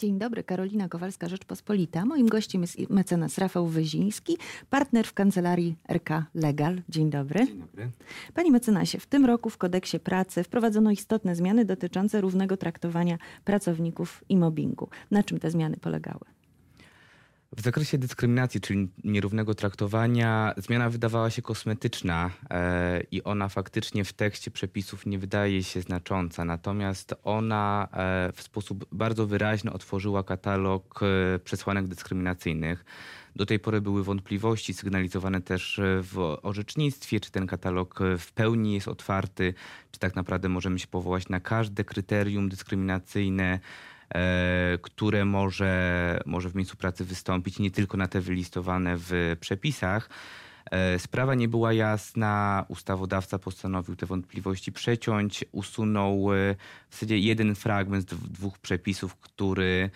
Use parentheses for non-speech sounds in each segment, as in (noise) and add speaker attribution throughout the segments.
Speaker 1: Dzień dobry, Karolina Kowalska, Rzeczpospolita. Moim gościem jest mecenas Rafał Wyziński, partner w kancelarii RK Legal. Dzień dobry.
Speaker 2: Dzień dobry.
Speaker 1: Panie mecenasie, w tym roku w kodeksie pracy wprowadzono istotne zmiany dotyczące równego traktowania pracowników i mobbingu. Na czym te zmiany polegały?
Speaker 2: W zakresie dyskryminacji, czyli nierównego traktowania, zmiana wydawała się kosmetyczna e, i ona faktycznie w tekście przepisów nie wydaje się znacząca. Natomiast ona e, w sposób bardzo wyraźny otworzyła katalog e, przesłanek dyskryminacyjnych. Do tej pory były wątpliwości sygnalizowane też w orzecznictwie, czy ten katalog w pełni jest otwarty, czy tak naprawdę możemy się powołać na każde kryterium dyskryminacyjne które może, może w miejscu pracy wystąpić, nie tylko na te wylistowane w przepisach. E, sprawa nie była jasna, ustawodawca postanowił te wątpliwości przeciąć, usunął e, w zasadzie jeden fragment z dwóch przepisów, który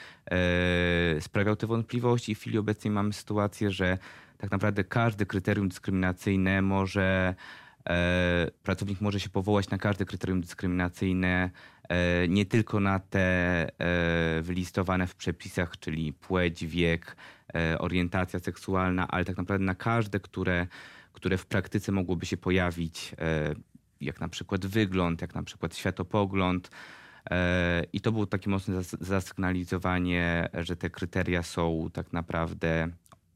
Speaker 2: sprawiał te wątpliwości. W chwili obecnej mamy sytuację, że tak naprawdę każde kryterium dyskryminacyjne może pracownik może się powołać na każde kryterium dyskryminacyjne E, nie tylko na te e, wylistowane w przepisach, czyli płeć, wiek, e, orientacja seksualna, ale tak naprawdę na każde, które, które w praktyce mogłoby się pojawić, jak na przykład wygląd, jak na przykład światopogląd. I to było takie mocne zasygnalizowanie, że te kryteria są tak naprawdę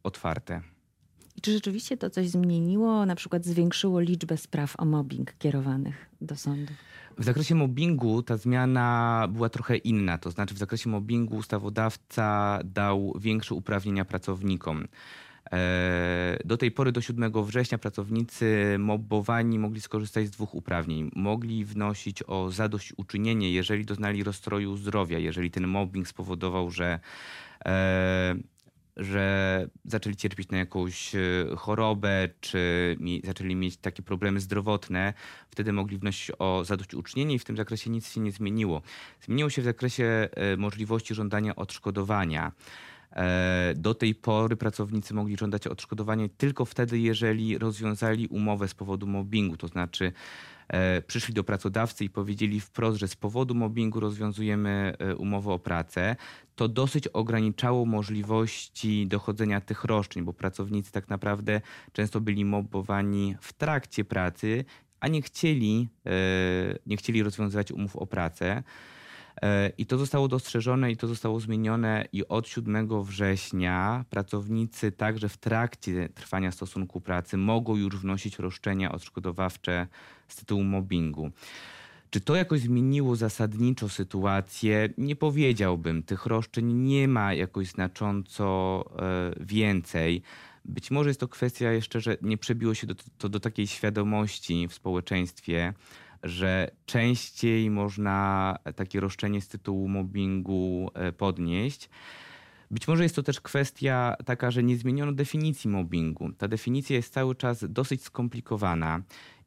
Speaker 2: otwarte.
Speaker 1: I czy rzeczywiście to coś zmieniło, na przykład zwiększyło liczbę spraw o mobbing kierowanych do sądu?
Speaker 2: W zakresie mobbingu ta zmiana była trochę inna. To znaczy, w zakresie mobbingu ustawodawca dał większe uprawnienia pracownikom. E, do tej pory, do 7 września, pracownicy mobbowani mogli skorzystać z dwóch uprawnień. Mogli wnosić o zadośćuczynienie, jeżeli doznali rozstroju zdrowia, jeżeli ten mobbing spowodował, że e, że zaczęli cierpieć na jakąś e, chorobę, czy mi, zaczęli mieć takie problemy zdrowotne, wtedy mogli wnosić o zadośćuczynienie i w tym zakresie nic się nie zmieniło. Zmieniło się w zakresie e, możliwości żądania odszkodowania. E, do tej pory pracownicy mogli żądać odszkodowania tylko wtedy, jeżeli rozwiązali umowę z powodu mobbingu, to znaczy przyszli do pracodawcy i powiedzieli wprost, że z powodu mobbingu rozwiązujemy e, umowę o pracę, to dosyć ograniczało możliwości dochodzenia tych roszczeń, bo pracownicy tak naprawdę często byli mobbowani w trakcie pracy, a nie chcieli, e, nie chcieli rozwiązywać umów o pracę. E, I to zostało dostrzeżone i to zostało zmienione i od 7 września pracownicy także w trakcie trwania stosunku pracy mogą już wnosić roszczenia odszkodowawcze z tytułu mobbingu. Czy to jakoś zmieniło zasadniczo sytuację? Nie powiedziałbym. Tych roszczeń nie ma jakoś znacząco e, więcej. Być może jest to kwestia jeszcze, że nie przebiło się to do takiej świadomości w społeczeństwie, że częściej można takie roszczenie z tytułu mobbingu e, podnieść. Być może jest to też kwestia taka, że nie zmieniono definicji mobbingu. Ta definicja jest cały czas dosyć skomplikowana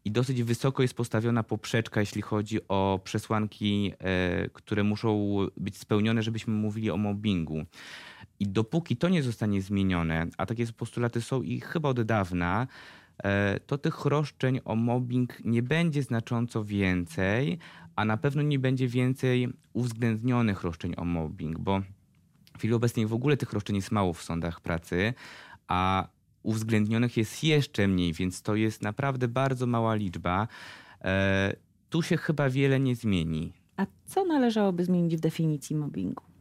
Speaker 2: i dosyć wysoko jest postawiona poprzeczka, jeśli chodzi o przesłanki, e, które muszą być spełnione, żebyśmy mówili o mobbingu. I dopóki to nie zostanie zmienione, a takie postulaty są i chyba od dawna, to tych roszczeń o mobbing nie będzie znacząco więcej, a na pewno nie będzie więcej uwzględnionych roszczeń o mobbing, bo w chwili obecnej w ogóle tych roszczeń jest mało w sądach pracy, a uwzględnionych jest jeszcze mniej, więc to jest naprawdę bardzo mała liczba. E, tu się chyba wiele nie zmieni.
Speaker 1: A co należałoby zmienić w definicji mobbingu?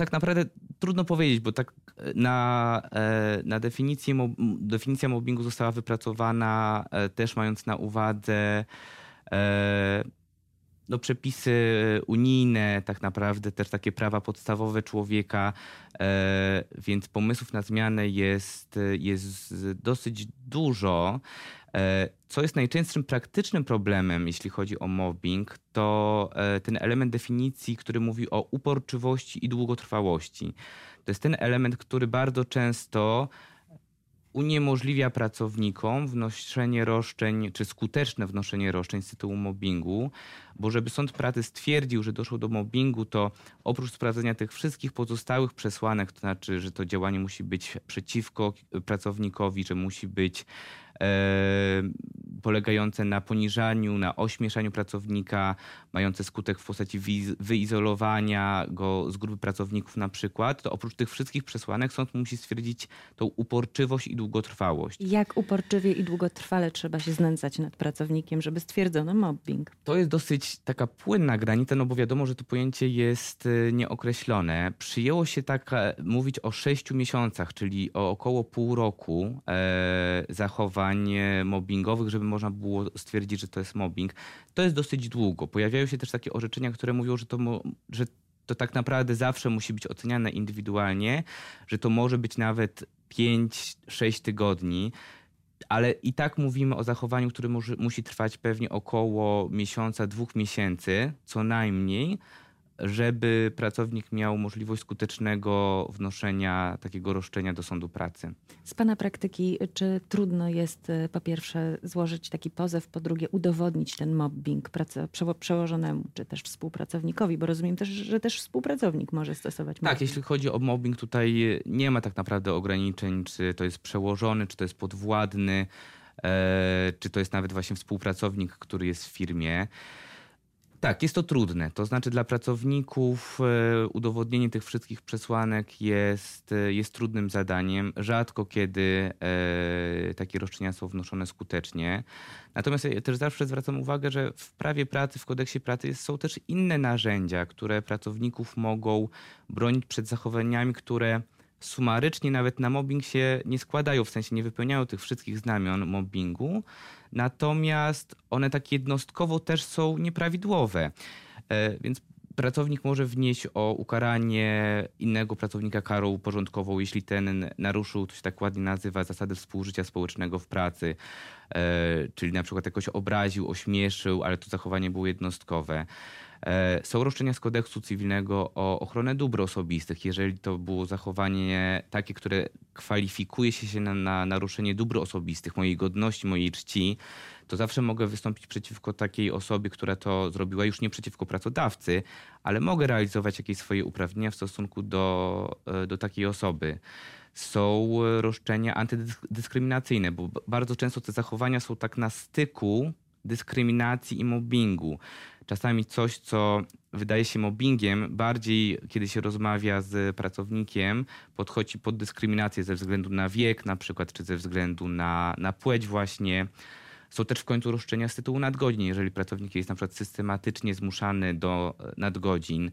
Speaker 2: tak naprawdę trudno powiedzieć, bo tak e, na, e, na definicję, definicja mobbingu została wypracowana e, też mając na uwadze no, przepisy unijne, tak naprawdę też takie prawa podstawowe człowieka, więc pomysłów na zmianę jest, jest dosyć dużo. E, co jest najczęstszym praktycznym problemem, jeśli chodzi o mobbing, to e, ten element definicji, który mówi o uporczywości i długotrwałości. To jest ten element, który bardzo często uniemożliwia pracownikom wnoszenie roszczeń, czy skuteczne wnoszenie roszczeń z tytułu mobbingu, bo żeby sąd pracy stwierdził, że doszło do mobbingu, to oprócz sprawdzenia tych wszystkich pozostałych przesłanek, to znaczy, że to działanie musi być przeciwko pracownikowi, że musi być Euh, polegające na poniżaniu, na ośmieszaniu pracownika, mające skutek w postaci wyizolowania go z grupy pracowników na przykład, to oprócz tych wszystkich przesłanek sąd musi stwierdzić tą uporczywość i długotrwałość.
Speaker 1: Jak uporczywie i długotrwale trzeba się znęcać nad pracownikiem, żeby stwierdzono mobbing?
Speaker 2: To jest dosyć taka płynna granica, no bo wiadomo, że to pojęcie jest y, nieokreślone. Przyjęło się tak e, mówić o sześciu miesiącach, czyli o około pół roku e, zachowań mobbingowych, żeby można było stwierdzić, że to jest mobbing. To jest dosyć długo. Pojawiają się też takie orzeczenia, które mówią, że to, że to tak naprawdę zawsze musi być oceniane indywidualnie, że to może być nawet 5-6 tygodni. Ale i tak mówimy o zachowaniu, które musi trwać pewnie około miesiąca, dwóch miesięcy, co najmniej, żeby pracownik miał możliwość skutecznego wnoszenia takiego roszczenia do sądu pracy.
Speaker 1: Z Pana praktyki, czy trudno jest e, po pierwsze złożyć taki pozew, po drugie udowodnić ten mobbing przełożonemu, czy też współpracownikowi, bo rozumiem też, że też współpracownik może stosować tak,
Speaker 2: mobbing. Tak, jeśli chodzi o mobbing, tutaj nie ma tak naprawdę ograniczeń, czy to jest przełożony, czy to jest podwładny, e, czy to jest nawet właśnie współpracownik, który jest w firmie. Tak, jest to trudne. To znaczy dla pracowników e, udowodnienie tych wszystkich przesłanek jest, e, jest trudnym zadaniem. Rzadko kiedy e, takie roszczenia są wnoszone skutecznie. Natomiast ja też zawsze zwracam uwagę, że w prawie pracy, w kodeksie pracy są też inne narzędzia, które pracowników mogą bronić przed zachowaniami, które sumarycznie nawet na mobbing się nie składają, w sensie nie wypełniają tych wszystkich znamion mobbingu, natomiast one tak jednostkowo też są nieprawidłowe. E, więc pracownik może wnieść o ukaranie innego pracownika karą porządkową, jeśli ten naruszył, to się tak ładnie nazywa, zasady współżycia społecznego w pracy, e, czyli na przykład jakoś obraził, ośmieszył, ale to zachowanie było jednostkowe. E, są roszczenia z kodeksu cywilnego o ochronę dóbr osobistych. Jeżeli to było zachowanie takie, które kwalifikuje się na, na naruszenie dóbr osobistych, mojej godności, mojej czci, to zawsze mogę wystąpić przeciwko takiej osobie, która to zrobiła, już nie przeciwko pracodawcy, ale mogę realizować jakieś swoje uprawnienia w stosunku do, e, do takiej osoby. Są roszczenia antydyskryminacyjne, bo bardzo często te zachowania są tak na styku dyskryminacji i mobbingu. Czasami coś, co wydaje się mobbingiem, bardziej kiedy się rozmawia z pracownikiem, podchodzi pod dyskryminację ze względu na wiek na przykład, czy ze względu na, na płeć właśnie. Są też w końcu roszczenia z tytułu nadgodzin, jeżeli pracownik jest na przykład systematycznie zmuszany do nadgodzin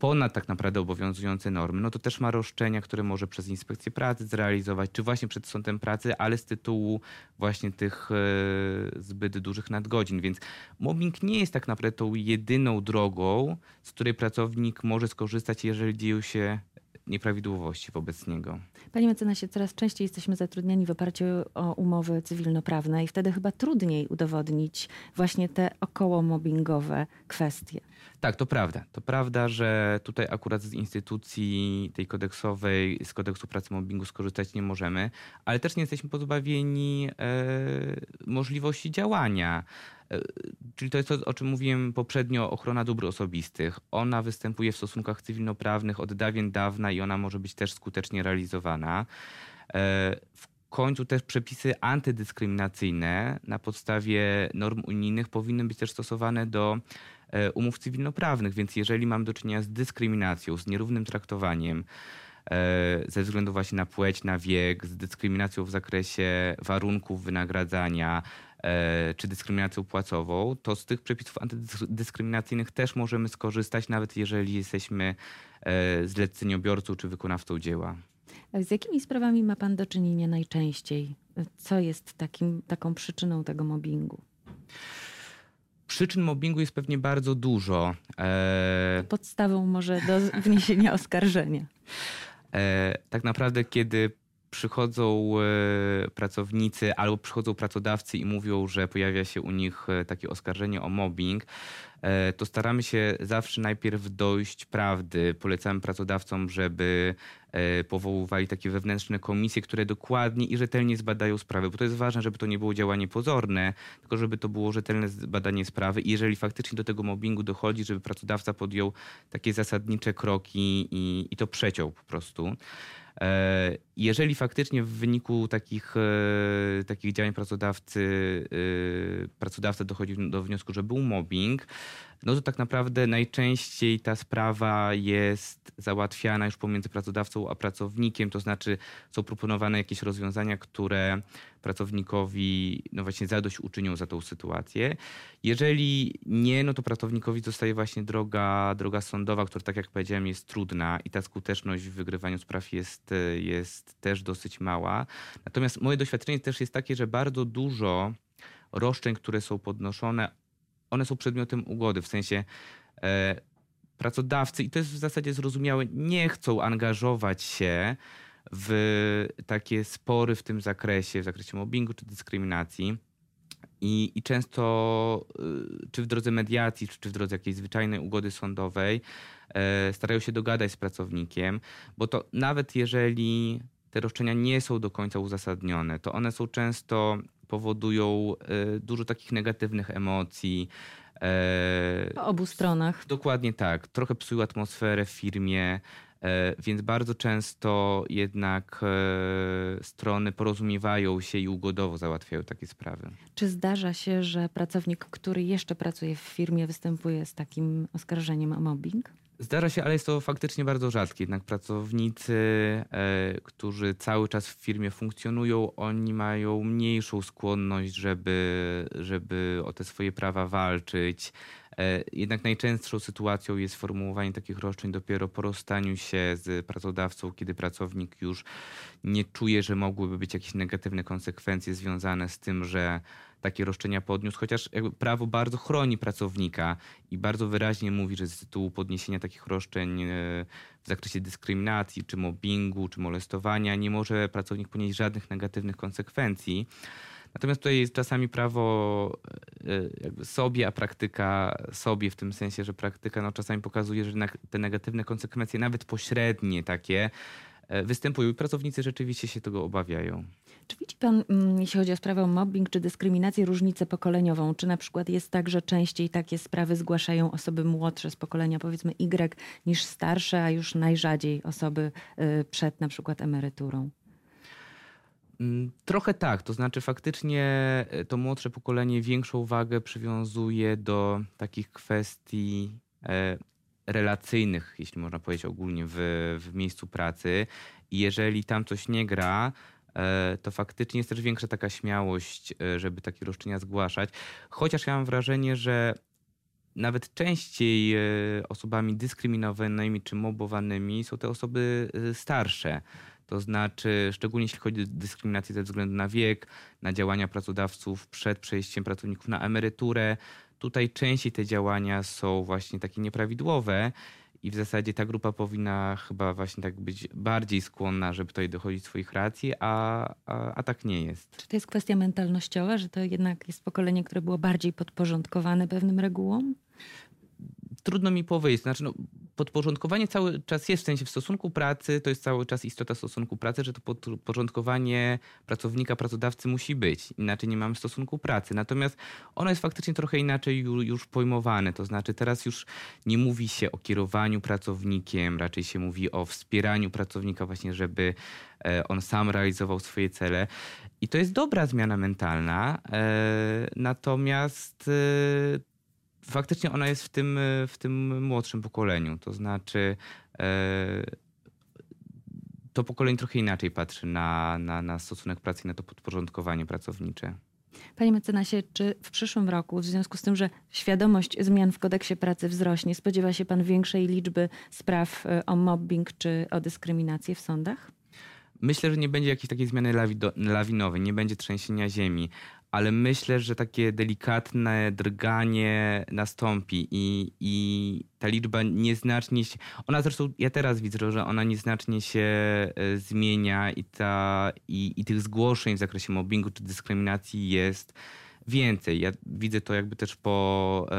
Speaker 2: ponad tak naprawdę obowiązujące normy, no to też ma roszczenia, które może przez inspekcję pracy zrealizować, czy właśnie przed sądem pracy, ale z tytułu właśnie tych e, zbyt dużych nadgodzin. Więc mobbing nie jest tak naprawdę tą jedyną drogą, z której pracownik może skorzystać, jeżeli dzieją się nieprawidłowości wobec niego.
Speaker 1: Panie mecenasie, coraz częściej jesteśmy zatrudniani w oparciu o umowy cywilnoprawne i wtedy chyba trudniej udowodnić właśnie te około mobbingowe kwestie.
Speaker 2: Tak, to prawda. To prawda, że tutaj akurat z instytucji tej kodeksowej, z kodeksu pracy mobbingu skorzystać nie możemy, ale też nie jesteśmy pozbawieni e, możliwości działania. E, czyli to jest to, o czym mówiłem poprzednio, ochrona dóbr osobistych. Ona występuje w stosunkach cywilnoprawnych od dawien dawna i ona może być też skutecznie realizowana. E, w końcu też przepisy antydyskryminacyjne na podstawie norm unijnych powinny być też stosowane do umów cywilnoprawnych, więc jeżeli mam do czynienia z dyskryminacją, z nierównym traktowaniem, ze względu właśnie na płeć, na wiek, z dyskryminacją w zakresie warunków wynagradzania, E, czy dyskryminacją płacową, to z tych przepisów antydyskryminacyjnych też możemy skorzystać, nawet jeżeli jesteśmy e, zleceniobiorcą czy wykonawcą dzieła.
Speaker 1: Z jakimi sprawami ma Pan do czynienia najczęściej? Co jest takim, taką przyczyną tego mobbingu?
Speaker 2: Przyczyn mobbingu jest pewnie bardzo dużo. E...
Speaker 1: Podstawą może do wniesienia (laughs) oskarżenia.
Speaker 2: E, tak naprawdę, kiedy przychodzą e, pracownicy albo przychodzą pracodawcy i mówią, że pojawia się u nich e, takie oskarżenie o mobbing, to staramy się zawsze najpierw dojść prawdy. Polecamy pracodawcom, żeby powoływali takie wewnętrzne komisje, które dokładnie i rzetelnie zbadają sprawę, bo to jest ważne, żeby to nie było działanie pozorne, tylko żeby to było rzetelne zbadanie sprawy i jeżeli faktycznie do tego mobbingu dochodzi, żeby pracodawca podjął takie zasadnicze kroki i, i to przeciął po prostu. Jeżeli faktycznie w wyniku takich, e, takich działań pracodawcy, e, pracodawca dochodzi do wniosku, że był mobbing, no to tak naprawdę najczęściej ta sprawa jest załatwiana już pomiędzy pracodawcą a pracownikiem, to znaczy są proponowane jakieś rozwiązania, które pracownikowi no właśnie zadość uczynią za tą sytuację. Jeżeli nie, no to pracownikowi zostaje właśnie droga, droga sądowa, która tak jak powiedziałem jest trudna i ta skuteczność w wygrywaniu spraw jest, jest też dosyć mała. Natomiast moje doświadczenie też jest takie, że bardzo dużo roszczeń, które są podnoszone, one są przedmiotem ugody, w sensie e, pracodawcy, i to jest w zasadzie zrozumiałe, nie chcą angażować się w takie spory w tym zakresie, w zakresie mobbingu czy dyskryminacji. I, I często, y, czy w drodze mediacji, czy w drodze jakiejś zwyczajnej ugody sądowej, e, starają się dogadać z pracownikiem, bo to nawet jeżeli te roszczenia nie są do końca uzasadnione, to one są często powodują e, dużo takich negatywnych emocji.
Speaker 1: E, po obu stronach.
Speaker 2: Dokładnie tak. Trochę psują atmosferę w firmie, e, więc bardzo często jednak strony porozumiewają się i ugodowo załatwiają takie sprawy.
Speaker 1: Czy zdarza się, że pracownik, który jeszcze pracuje w firmie, występuje z takim oskarżeniem o mobbing?
Speaker 2: Zdarza się, ale jest to faktycznie bardzo rzadkie. Jednak pracownicy, e, którzy cały czas w firmie funkcjonują, oni mają mniejszą skłonność, żeby, żeby o te swoje prawa walczyć. E, jednak najczęstszą sytuacją jest formułowanie takich roszczeń dopiero po rozstaniu się z pracodawcą, kiedy pracownik już nie czuje, że mogłyby być jakieś negatywne konsekwencje związane z tym, że takie roszczenia podniósł, chociaż prawo bardzo chroni pracownika i bardzo wyraźnie mówi, że z tytułu podniesienia takich roszczeń e, w zakresie dyskryminacji, czy mobbingu, czy molestowania nie może pracownik ponieść żadnych negatywnych konsekwencji. Natomiast tutaj jest czasami prawo e, sobie, a praktyka sobie, w tym sensie, że praktyka no, czasami pokazuje, że te negatywne konsekwencje, nawet pośrednie takie, e, występują i pracownicy rzeczywiście się tego obawiają.
Speaker 1: Czy widzi Pan, mm, jeśli chodzi o sprawę mobbing czy dyskryminację, różnicę pokoleniową? Czy na przykład jest tak, że częściej takie sprawy zgłaszają osoby młodsze z pokolenia powiedzmy Y niż starsze, a już najrzadziej osoby y, przed na przykład emeryturą?
Speaker 2: Mm, trochę tak, to znaczy faktycznie e, to młodsze pokolenie większą wagę przywiązuje do takich kwestii e, relacyjnych, jeśli można powiedzieć ogólnie, w, w miejscu pracy. I jeżeli tam coś nie gra, e, to faktycznie jest też większa taka śmiałość, żeby takie roszczenia zgłaszać. Chociaż ja mam wrażenie, że nawet częściej osobami dyskryminowanymi czy mobowanymi są te osoby starsze. To znaczy, szczególnie jeśli chodzi o dyskryminację ze względu na wiek, na działania pracodawców przed przejściem pracowników na emeryturę, tutaj częściej te działania są właśnie takie nieprawidłowe. I w zasadzie ta grupa powinna chyba właśnie tak być bardziej skłonna, żeby tutaj dochodzić swoich racji, a, a, a, tak nie jest.
Speaker 1: Czy to jest kwestia mentalnościowa, że to jednak jest pokolenie, które było bardziej podporządkowane pewnym regułom?
Speaker 2: Trudno mi powiedzieć. Znaczy, no, podporządkowanie cały czas jest w sensie w stosunku pracy, to jest cały czas istota stosunku pracy, że to podporządkowanie pracownika, pracodawcy musi być. Inaczej nie mamy stosunku pracy. Natomiast ono jest faktycznie trochę inaczej już pojmowane. To znaczy teraz już nie mówi się o kierowaniu pracownikiem, raczej się mówi o wspieraniu pracownika właśnie, żeby e, on sam realizował swoje cele. I to jest dobra zmiana mentalna. E, natomiast e, faktycznie ona jest w tym, w tym młodszym pokoleniu. To znaczy, e, to pokolenie trochę inaczej patrzy na, na, na stosunek pracy i na to podporządkowanie pracownicze.
Speaker 1: Panie mecenasie, czy w przyszłym roku, w związku z tym, że świadomość zmian w kodeksie pracy wzrośnie, spodziewa się pan większej liczby spraw e, o mobbing czy o dyskryminację w sądach?
Speaker 2: Myślę, że nie będzie jakiejś takiej zmiany lawinowej, nie będzie trzęsienia ziemi, ale myślę, że takie delikatne drganie nastąpi i, i ta liczba nieznacznie się. Ona zresztą, ja teraz widzę, że ona nieznacznie się e, zmienia i, ta, i, i tych zgłoszeń w zakresie mobbingu czy dyskryminacji jest więcej. Ja widzę to jakby też po, e,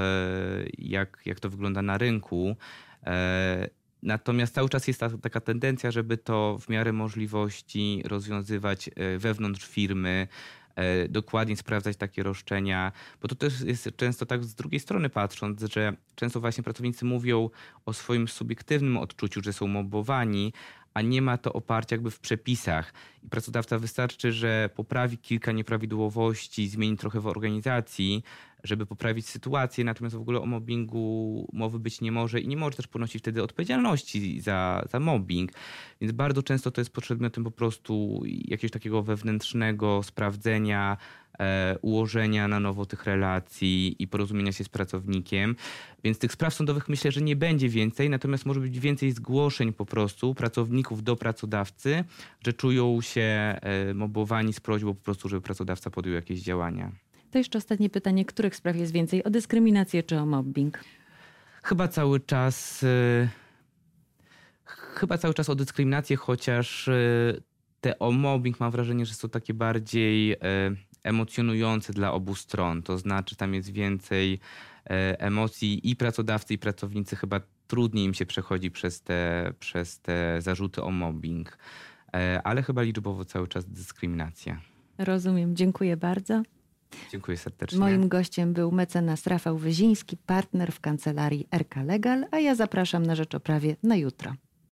Speaker 2: jak, jak to wygląda na rynku. E, natomiast cały czas jest ta, taka tendencja, żeby to w miarę możliwości rozwiązywać wewnątrz firmy, dokładnie sprawdzać takie roszczenia, bo to też jest często tak z drugiej strony patrząc, że często właśnie pracownicy mówią o swoim subiektywnym odczuciu, że są mobowani, a nie ma to oparcia jakby w przepisach. I pracodawca wystarczy, że poprawi kilka nieprawidłowości, zmieni trochę w organizacji, żeby poprawić sytuację, natomiast w ogóle o mobbingu mowy być nie może i nie może też ponosić wtedy odpowiedzialności za, za mobbing. Więc bardzo często to jest przedmiotem po prostu jakiegoś takiego wewnętrznego sprawdzenia, ułożenia na nowo tych relacji i porozumienia się z pracownikiem. Więc tych spraw sądowych myślę, że nie będzie więcej, natomiast może być więcej zgłoszeń po prostu pracowników do pracodawcy, że czują się e, mobowani z prośbą po prostu, żeby pracodawca podjął jakieś działania.
Speaker 1: To jeszcze ostatnie pytanie. Których spraw jest więcej? O dyskryminację czy o mobbing?
Speaker 2: Chyba cały czas. Y, chyba cały czas o dyskryminację, chociaż te o mobbing mam wrażenie, że są takie bardziej y, emocjonujące dla obu stron. To znaczy, tam jest więcej emocji i pracodawcy, i pracownicy chyba trudniej im się przechodzi przez te, przez te zarzuty o mobbing. Ale chyba liczbowo cały czas dyskryminacja.
Speaker 1: Rozumiem. Dziękuję bardzo.
Speaker 2: Dziękuję serdecznie.
Speaker 1: Moim gościem był mecenas Rafał Wyziński, partner w kancelarii RK Legal, a ja zapraszam na Rzecz o Prawie na jutro.